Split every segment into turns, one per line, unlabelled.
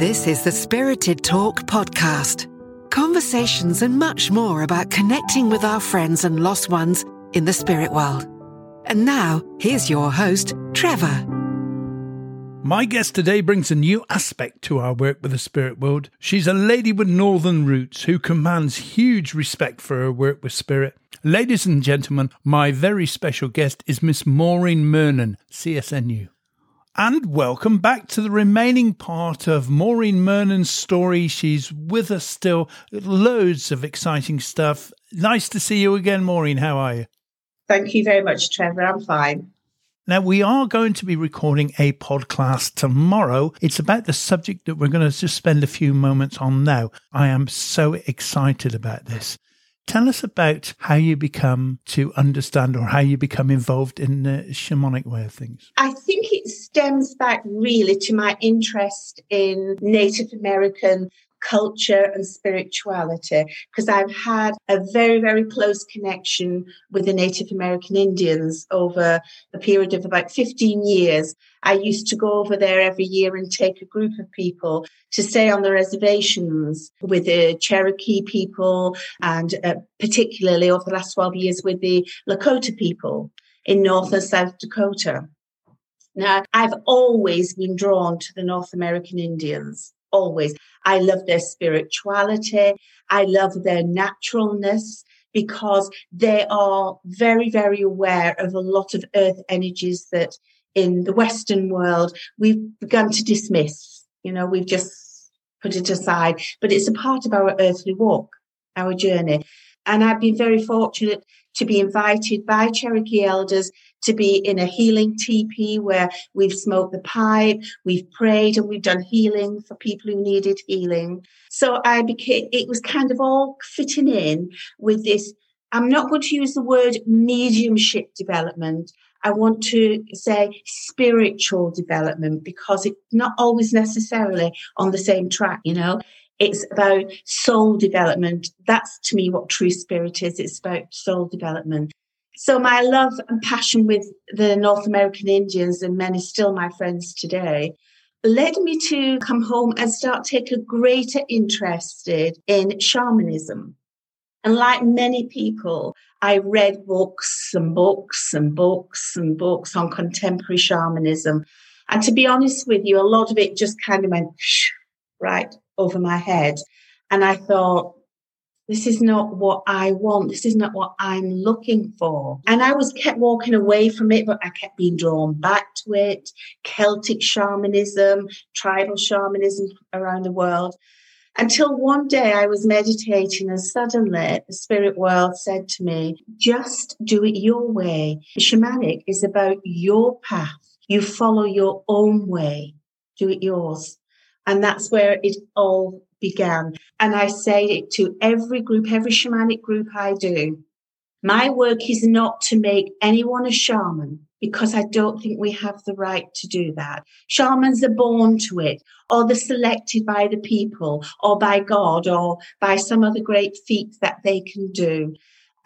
This is the Spirited Talk podcast. Conversations and much more about connecting with our friends and lost ones in the spirit world. And now, here's your host, Trevor.
My guest today brings a new aspect to our work with the spirit world. She's a lady with northern roots who commands huge respect for her work with spirit. Ladies and gentlemen, my very special guest is Miss Maureen Murnan, CSNU. And welcome back to the remaining part of Maureen Murnan's story. She's with us still. Loads of exciting stuff. Nice to see you again, Maureen. How are you?
Thank you very much, Trevor. I'm fine.
Now, we are going to be recording a podcast tomorrow. It's about the subject that we're going to just spend a few moments on now. I am so excited about this. Tell us about how you become to understand or how you become involved in the shamanic way of things.
I think it stems back really to my interest in Native American culture and spirituality because I've had a very, very close connection with the Native American Indians over a period of about 15 years. I used to go over there every year and take a group of people to stay on the reservations with the Cherokee people and uh, particularly over the last 12 years with the Lakota people in North and South Dakota. Now, I've always been drawn to the North American Indians always. I love their spirituality. I love their naturalness because they are very, very aware of a lot of earth energies that in the Western world we've begun to dismiss. You know, we've just put it aside, but it's a part of our earthly walk, our journey. And I've been very fortunate to be invited by Cherokee elders to be in a healing teepee where we've smoked the pipe, we've prayed, and we've done healing for people who needed healing. So I became, it was kind of all fitting in with this. I'm not going to use the word mediumship development. I want to say spiritual development because it's not always necessarily on the same track, you know. It's about soul development. That's to me what true spirit is. It's about soul development. So my love and passion with the North American Indians and many still my friends today led me to come home and start take a greater interest in shamanism. And like many people, I read books and books and books and books on contemporary shamanism. And to be honest with you, a lot of it just kind of went right over my head. And I thought, this is not what I want. This is not what I'm looking for. And I was kept walking away from it, but I kept being drawn back to it. Celtic shamanism, tribal shamanism around the world. Until one day I was meditating and suddenly the spirit world said to me, just do it your way. Shamanic is about your path. You follow your own way. Do it yours. And that's where it all began. And I say it to every group, every shamanic group I do. My work is not to make anyone a shaman because I don't think we have the right to do that. Shamans are born to it, or they're selected by the people, or by God, or by some other great feat that they can do.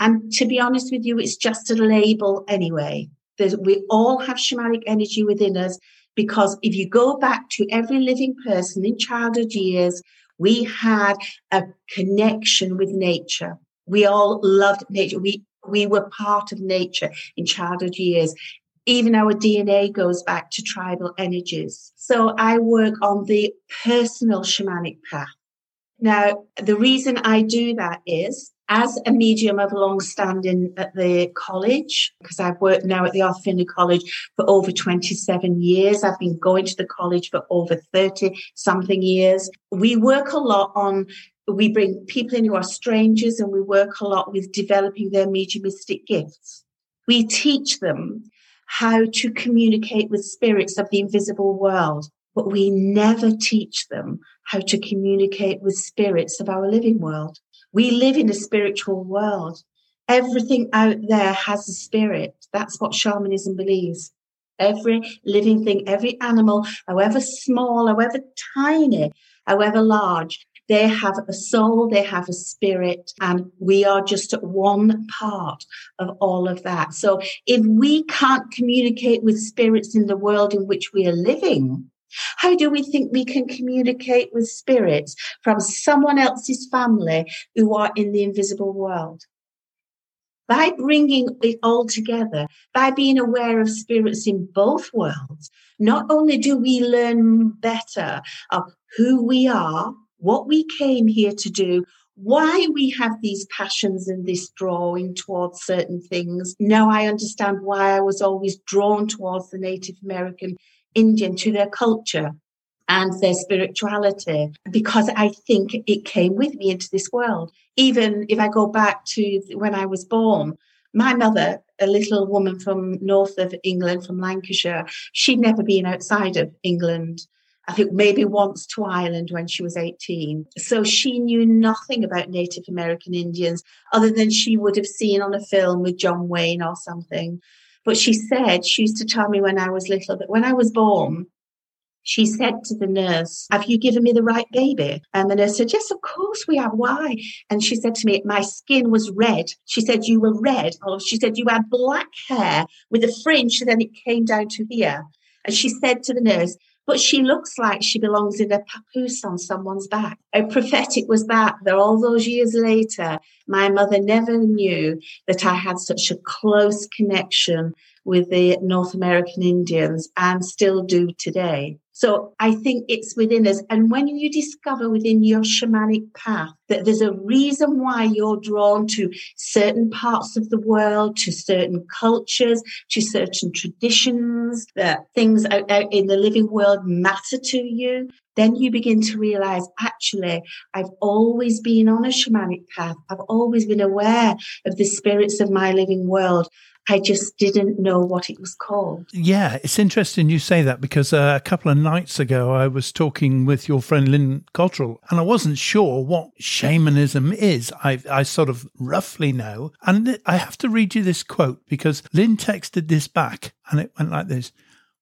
And to be honest with you, it's just a label anyway. There's, we all have shamanic energy within us because if you go back to every living person in childhood years, we had a connection with nature. We all loved nature. We, we were part of nature in childhood years. Even our DNA goes back to tribal energies. So I work on the personal shamanic path. Now, the reason I do that is as a medium of long standing at the college, because I've worked now at the Arthur Findlay College for over 27 years. I've been going to the college for over 30 something years. We work a lot on we bring people in who are strangers and we work a lot with developing their mediumistic gifts. We teach them how to communicate with spirits of the invisible world, but we never teach them how to communicate with spirits of our living world. We live in a spiritual world. Everything out there has a spirit. That's what shamanism believes. Every living thing, every animal, however small, however tiny, however large, they have a soul, they have a spirit, and we are just one part of all of that. So if we can't communicate with spirits in the world in which we are living, How do we think we can communicate with spirits from someone else's family who are in the invisible world? By bringing it all together, by being aware of spirits in both worlds, not only do we learn better of who we are, what we came here to do, why we have these passions and this drawing towards certain things. Now I understand why I was always drawn towards the Native American Indian, to their culture and their spirituality, because I think it came with me into this world. Even if I go back to when I was born, my mother, a little woman from north of England, from Lancashire, she'd never been outside of England. I think maybe once to Ireland when she was 18. So she knew nothing about Native American Indians other than she would have seen on a film with John Wayne or something. But she said, she used to tell me when I was little that when I was born, she said to the nurse, Have you given me the right baby? And the nurse said, Yes, of course we have. Why? And she said to me, My skin was red. She said, You were red. Or she said, You had black hair with a fringe, and then it came down to here. And she said to the nurse, but she looks like she belongs in a papoose on someone's back. How prophetic was that? That all those years later, my mother never knew that I had such a close connection with the North American Indians and still do today. So I think it's within us. And when you discover within your shamanic path that there's a reason why you're drawn to certain parts of the world, to certain cultures, to certain traditions, that things out, out in the living world matter to you, then you begin to realize actually, I've always been on a shamanic path. I've always been aware of the spirits of my living world. I just didn't know what it was called.
Yeah, it's interesting you say that because uh, a couple of nights ago I was talking with your friend Lynn Cottrell and I wasn't sure what shamanism is. I, I sort of roughly know. And I have to read you this quote because Lynn texted this back and it went like this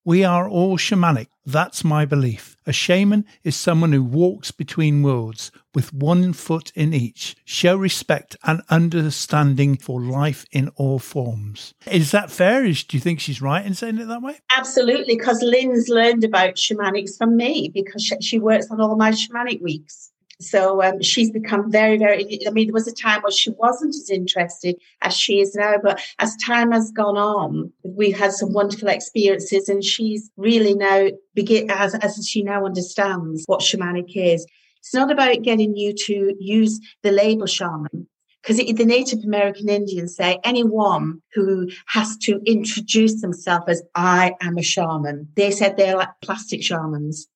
we are all shamanic. That's my belief. A shaman is someone who walks between worlds with one foot in each. Show respect and understanding for life in all forms. Is that fair? Is, do you think she's right in saying it that way?
Absolutely, because Lynn's learned about shamanics from me because she, she works on all my shamanic weeks. So um, she's become very, very. I mean, there was a time where she wasn't as interested as she is now, but as time has gone on, we've had some wonderful experiences, and she's really now begin as as she now understands what shamanic is. It's not about getting you to use the label shaman. Because the Native American Indians say anyone who has to introduce themselves as I am a shaman, they said they're like plastic shamans.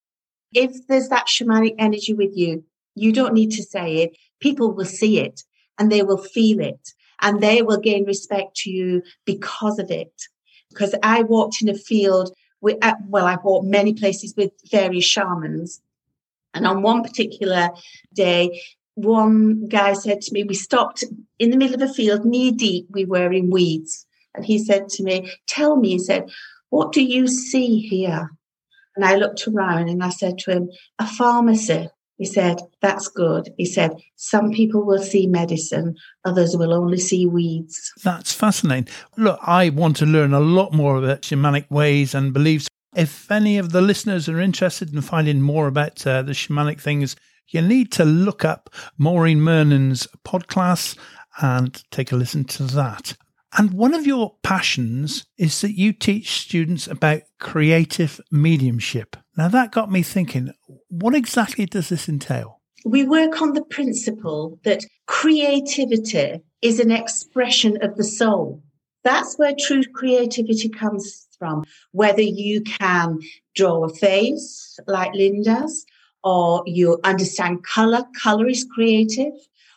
If there's that shamanic energy with you, you don't need to say it. People will see it and they will feel it and they will gain respect to you because of it. Because I walked in a field with, uh, well, I walked many places with various shamans. And on one particular day, one guy said to me, we stopped in the middle of a field, knee deep, we were in weeds. And he said to me, Tell me, he said, what do you see here? And I looked around and I said to him, A pharmacy. He said, That's good. He said, Some people will see medicine, others will only see weeds.
That's fascinating. Look, I want to learn a lot more about shamanic ways and beliefs. If any of the listeners are interested in finding more about uh, the shamanic things, you need to look up Maureen Murnan's podcast and take a listen to that. And one of your passions is that you teach students about creative mediumship. Now, that got me thinking what exactly does this entail?
We work on the principle that creativity is an expression of the soul. That's where true creativity comes from. Whether you can draw a face like Linda's, or you understand color, color is creative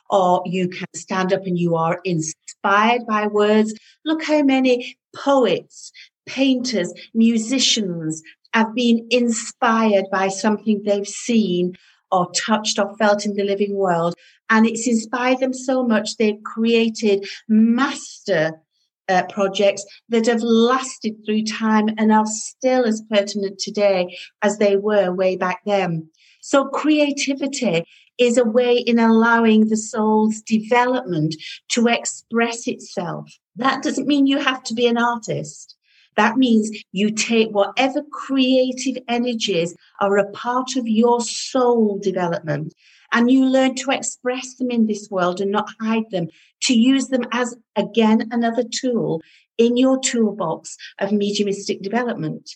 or you can stand up and you are inspired by words. Look how many poets, painters, musicians have been inspired by something they've seen or touched or felt in the living world. And it's inspired them so much they've created master uh, projects that have lasted through time and are still as pertinent today as they were way back then. So creativity is a way in allowing the soul's development to express itself. That doesn't mean you have to be an artist. That means you take whatever creative energies are a part of your soul development and you learn to express them in this world and not hide them, to use them as, again, another tool in your toolbox of mediumistic development.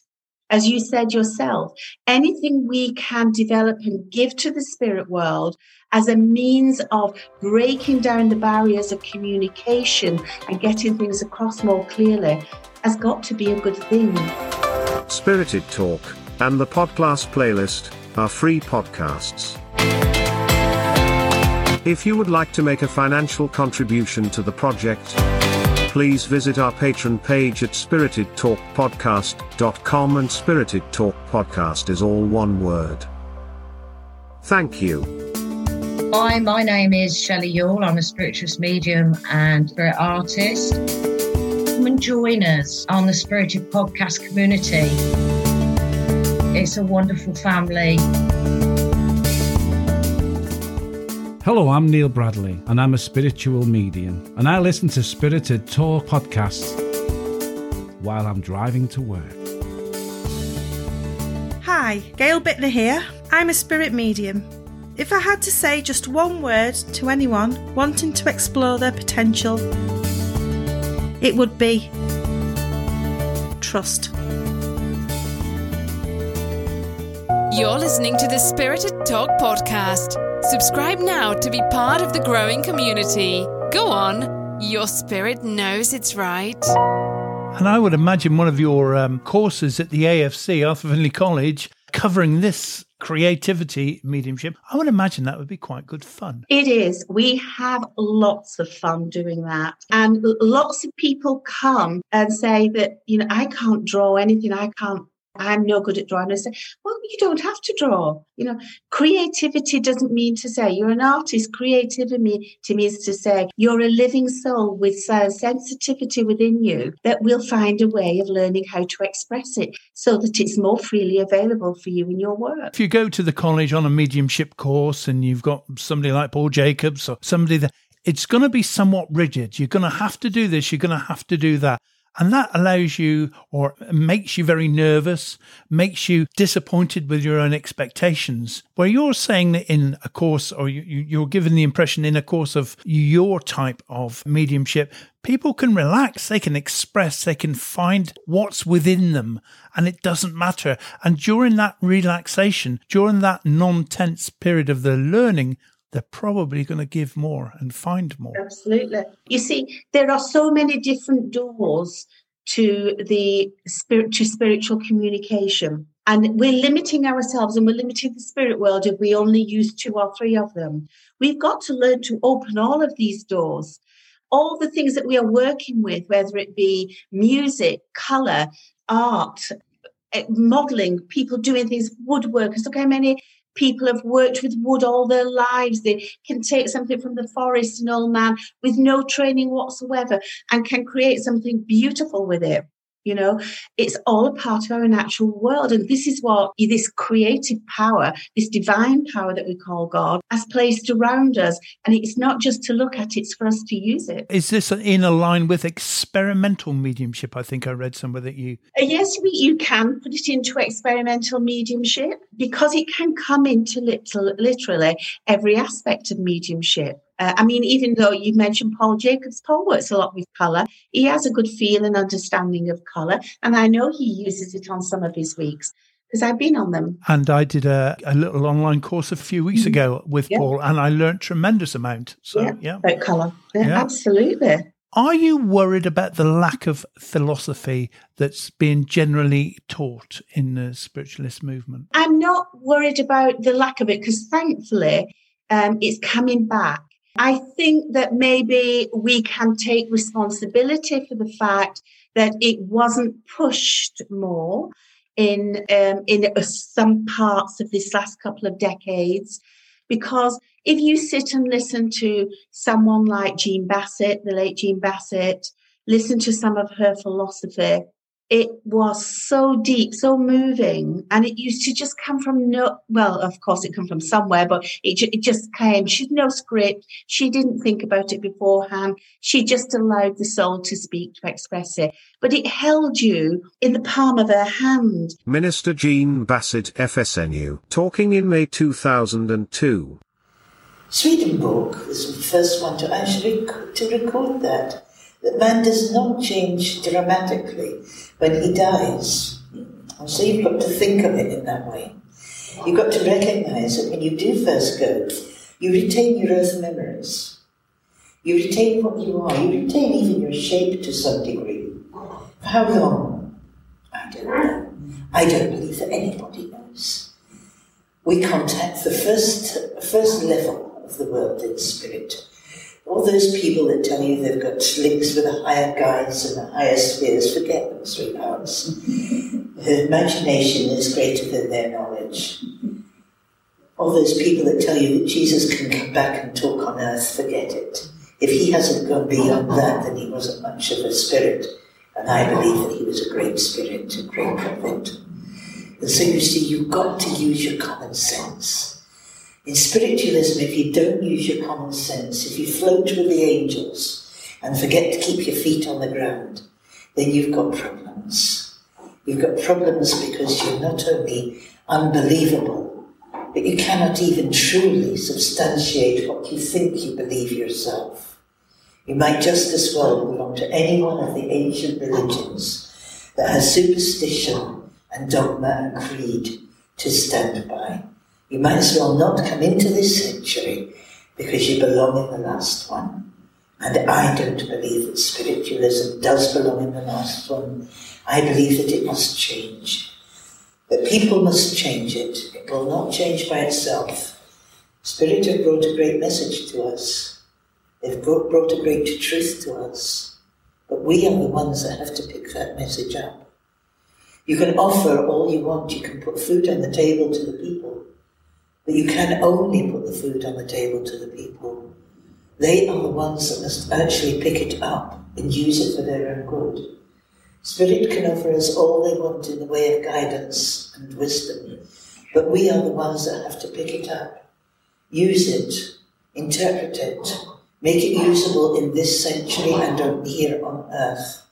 As you said yourself, anything we can develop and give to the spirit world as a means of breaking down the barriers of communication and getting things across more clearly has got to be a good thing.
Spirited Talk and the Podcast playlist are free podcasts. If you would like to make a financial contribution to the project, please visit our Patreon page at spiritedtalkpodcast.com and Spirited Talk Podcast is all one word. Thank you.
Hi, my name is Shelley Yule. I'm a spiritualist medium and spirit artist. Come and join us on the Spirited Podcast community. It's a wonderful family.
Hello, I'm Neil Bradley, and I'm a spiritual medium, and I listen to Spirited Talk podcasts while I'm driving to work.
Hi, Gail Bittner here. I'm a spirit medium. If I had to say just one word to anyone wanting to explore their potential, it would be trust.
You're listening to the Spirited Talk podcast. Subscribe now to be part of the growing community. Go on, your spirit knows it's right.
And I would imagine one of your um, courses at the AFC, Arthur Findlay College, covering this creativity mediumship, I would imagine that would be quite good fun.
It is. We have lots of fun doing that. And lots of people come and say that, you know, I can't draw anything, I can't I'm no good at drawing. I say, well, you don't have to draw. You know, creativity doesn't mean to say you're an artist. Creativity to me is to say you're a living soul with sensitivity within you that will find a way of learning how to express it so that it's more freely available for you in your work.
If you go to the college on a mediumship course and you've got somebody like Paul Jacobs or somebody that it's going to be somewhat rigid. You're going to have to do this. You're going to have to do that. And that allows you or makes you very nervous, makes you disappointed with your own expectations. Where you're saying that in a course, or you, are given the impression in a course of your type of mediumship, people can relax, they can express, they can find what's within them, and it doesn't matter. And during that relaxation, during that non tense period of the learning, they're probably going to give more and find more.
Absolutely. You see, there are so many different doors to the spirit to spiritual communication. And we're limiting ourselves and we're limiting the spirit world if we only use two or three of them. We've got to learn to open all of these doors. All the things that we are working with, whether it be music, color, art, eh, modeling, people doing things, woodworkers. Look how many people have worked with wood all their lives. They can take something from the forest, an old man, with no training whatsoever, and can create something beautiful with it. You know, it's all a part of our natural world. And this is what this creative power, this divine power that we call God, has placed around us. And it's not just to look at, it, it's for us to use it.
Is this in a line with experimental mediumship? I think I read somewhere that you.
Uh, yes, we, you can put it into experimental mediumship because it can come into little, literally every aspect of mediumship. Uh, I mean, even though you mentioned Paul Jacobs, Paul works a lot with colour. He has a good feel and understanding of colour, and I know he uses it on some of his weeks because I've been on them.
And I did a, a little online course a few weeks mm-hmm. ago with yeah. Paul, and I learned tremendous amount. So yeah,
yeah. about colour, yeah, yeah. absolutely.
Are you worried about the lack of philosophy that's being generally taught in the spiritualist movement?
I'm not worried about the lack of it because thankfully um, it's coming back. I think that maybe we can take responsibility for the fact that it wasn't pushed more in um, in some parts of this last couple of decades, because if you sit and listen to someone like Jean Bassett, the late Jean Bassett, listen to some of her philosophy, it was so deep, so moving, mm. and it used to just come from no. Well, of course, it come from somewhere, but it it just came. She had no script. She didn't think about it beforehand. She just allowed the soul to speak to express it. But it held you in the palm of her hand.
Minister Jean Bassett, FSNU, talking in May 2002.
Swedenborg was the first one to actually to record that that man does not change dramatically when he dies. And so you've got to think of it in that way. You've got to recognize that when you do first go, you retain your earth memories. You retain what you are. You retain even your shape to some degree. For how long? I don't know. I don't believe that anybody knows. We contact the first, first level of the world in spirit all those people that tell you they've got links with the higher guides and the higher spheres, forget them, sweethearts. Their imagination is greater than their knowledge. All those people that tell you that Jesus can come back and talk on earth, forget it. If he hasn't gone beyond that, then he wasn't much of a spirit. And I believe that he was a great spirit, a great prophet. And so you see, you've got to use your common sense. In spiritualism, if you don't use your common sense, if you float with the angels and forget to keep your feet on the ground, then you've got problems. You've got problems because you're not only unbelievable, but you cannot even truly substantiate what you think you believe yourself. You might just as well belong to any one of the ancient religions that has superstition and dogma and creed to stand by. You might as well not come into this century because you belong in the last one. And I don't believe that spiritualism does belong in the last one. I believe that it must change. That people must change it. It will not change by itself. Spirit have brought a great message to us. They've brought, brought a great truth to us. But we are the ones that have to pick that message up. You can offer all you want. You can put food on the table to the people. But you can only put the food on the table to the people. They are the ones that must actually pick it up and use it for their own good. Spirit can offer us all they want in the way of guidance and wisdom, but we are the ones that have to pick it up, use it, interpret it, make it usable in this century and on here on earth,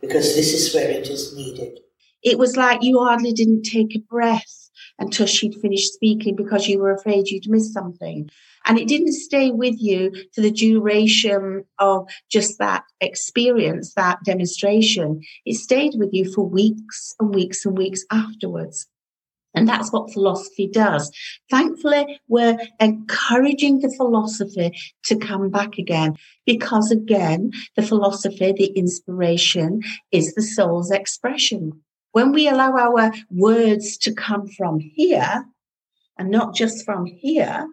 because this is where it is needed.
It was like you hardly didn't take a breath until she'd finished speaking because you were afraid you'd miss something. And it didn't stay with you for the duration of just that experience, that demonstration. It stayed with you for weeks and weeks and weeks afterwards. And that's what philosophy does. Thankfully, we're encouraging the philosophy to come back again because again, the philosophy, the inspiration is the soul's expression. When we allow our words to come from here and not just from here,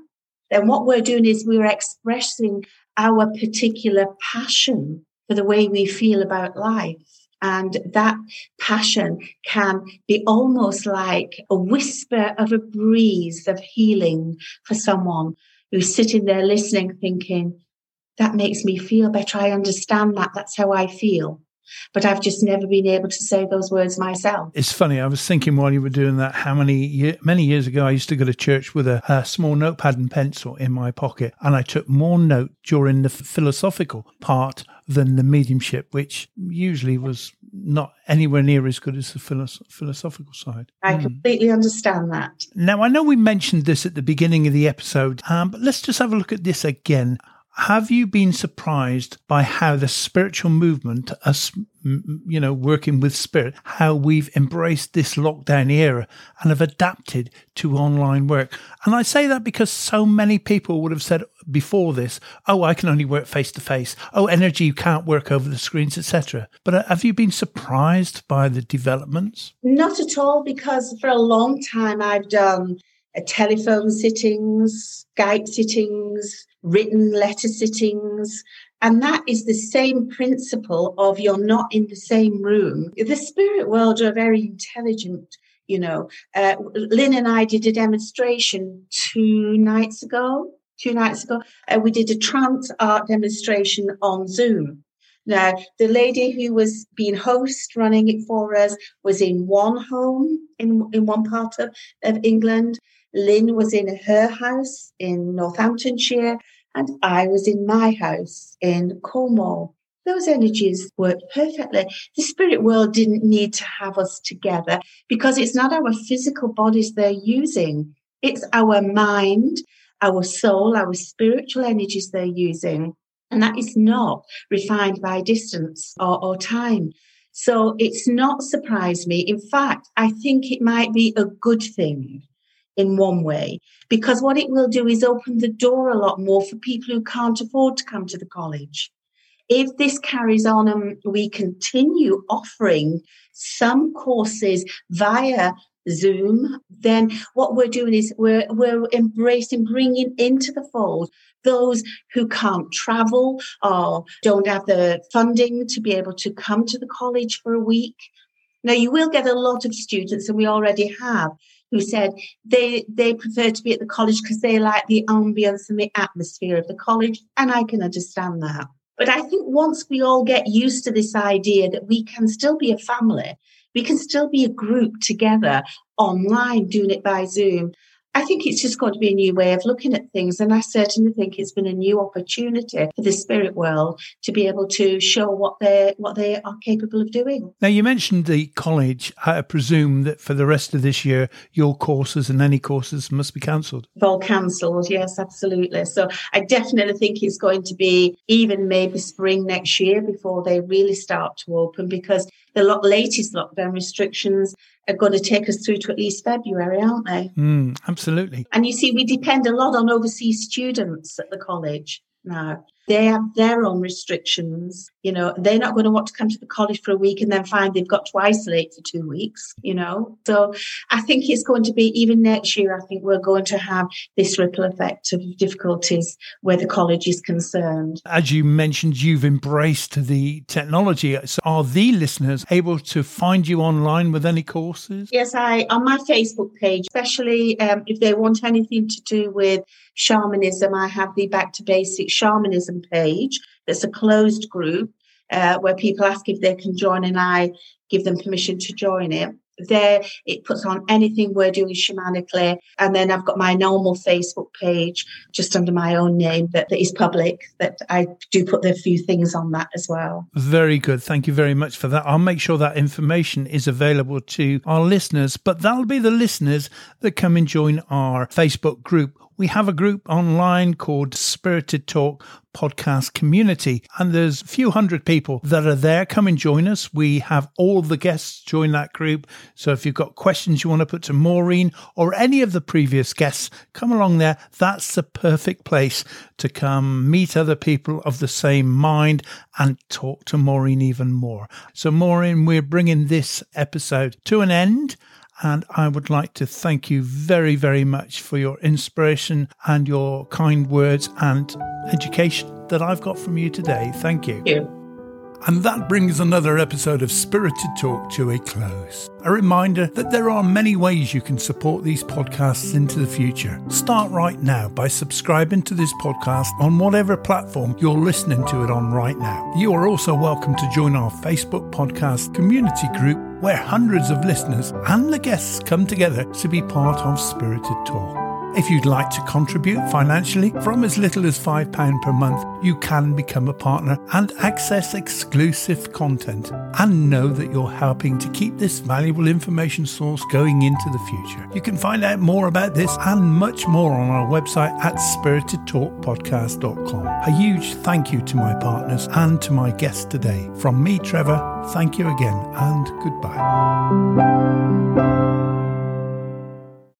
then what we're doing is we're expressing our particular passion for the way we feel about life. And that passion can be almost like a whisper of a breeze of healing for someone who's sitting there listening, thinking, that makes me feel better. I understand that. That's how I feel but I've just never been able to say those words myself.
It's funny. I was thinking while you were doing that, how many many years ago I used to go to church with a, a small notepad and pencil in my pocket, and I took more note during the philosophical part than the mediumship, which usually was not anywhere near as good as the philosophical side.
I mm. completely understand that.
Now, I know we mentioned this at the beginning of the episode, um, but let's just have a look at this again. Have you been surprised by how the spiritual movement, us, you know, working with spirit, how we've embraced this lockdown era and have adapted to online work? And I say that because so many people would have said before this, "Oh, I can only work face to face. Oh, energy you can't work over the screens, etc." But uh, have you been surprised by the developments?
Not at all, because for a long time I've done uh, telephone sittings, Skype sittings, written letter sittings. And that is the same principle of you're not in the same room. The spirit world are very intelligent, you know. Uh, Lynn and I did a demonstration two nights ago. Two nights ago, uh, we did a trance art demonstration on Zoom. Now, the lady who was being host running it for us was in one home in, in one part of, of England. Lynn was in her house in Northamptonshire, and I was in my house in Cornwall. Those energies worked perfectly. The spirit world didn't need to have us together because it's not our physical bodies they're using, it's our mind, our soul, our spiritual energies they're using. And that is not refined by distance or, or time. So it's not surprised me. In fact, I think it might be a good thing in one way, because what it will do is open the door a lot more for people who can't afford to come to the college. If this carries on and we continue offering some courses via Zoom, then what we're doing is we're, we're embracing, bringing into the fold those who can't travel or don't have the funding to be able to come to the college for a week. Now, you will get a lot of students, and we already have, who said they they prefer to be at the college because they like the ambience and the atmosphere of the college, and I can understand that. But I think once we all get used to this idea that we can still be a family, we can still be a group together online, doing it by Zoom, I think it's just going to be a new way of looking at things. And I certainly think it's been a new opportunity for the spirit world to be able to show what they what they are capable of doing.
Now you mentioned the college. I presume that for the rest of this year your courses and any courses must be cancelled.
All cancelled, yes, absolutely. So I definitely think it's going to be even maybe spring next year before they really start to open because the latest lockdown restrictions are going to take us through to at least February, aren't they?
Mm, absolutely.
And you see, we depend a lot on overseas students at the college now. They have their own restrictions. You know, they're not going to want to come to the college for a week and then find they've got to isolate for two weeks, you know. So I think it's going to be, even next year, I think we're going to have this ripple effect of difficulties where the college is concerned.
As you mentioned, you've embraced the technology. So are the listeners able to find you online with any courses?
Yes, I, on my Facebook page, especially um, if they want anything to do with shamanism, I have the Back to Basic Shamanism page. That's a closed group uh, where people ask if they can join, and I give them permission to join it. There, it puts on anything we're doing shamanically, and then I've got my normal Facebook page just under my own name that, that is public. That I do put a few things on that as well.
Very good. Thank you very much for that. I'll make sure that information is available to our listeners, but that'll be the listeners that come and join our Facebook group we have a group online called Spirited Talk Podcast Community, and there's a few hundred people that are there. Come and join us. We have all the guests join that group. So if you've got questions you want to put to Maureen or any of the previous guests, come along there. That's the perfect place to come meet other people of the same mind and talk to Maureen even more. So, Maureen, we're bringing this episode to an end. And I would like to thank you very, very much for your inspiration and your kind words and education that I've got from you today. Thank you.
Thank you.
And that brings another episode of Spirited Talk to a close. A reminder that there are many ways you can support these podcasts into the future. Start right now by subscribing to this podcast on whatever platform you're listening to it on right now. You are also welcome to join our Facebook podcast community group where hundreds of listeners and the guests come together to be part of Spirited Talk. If you'd like to contribute financially from as little as £5 per month, you can become a partner and access exclusive content and know that you're helping to keep this valuable information source going into the future. You can find out more about this and much more on our website at spiritedtalkpodcast.com. A huge thank you to my partners and to my guest today. From me, Trevor, thank you again and goodbye.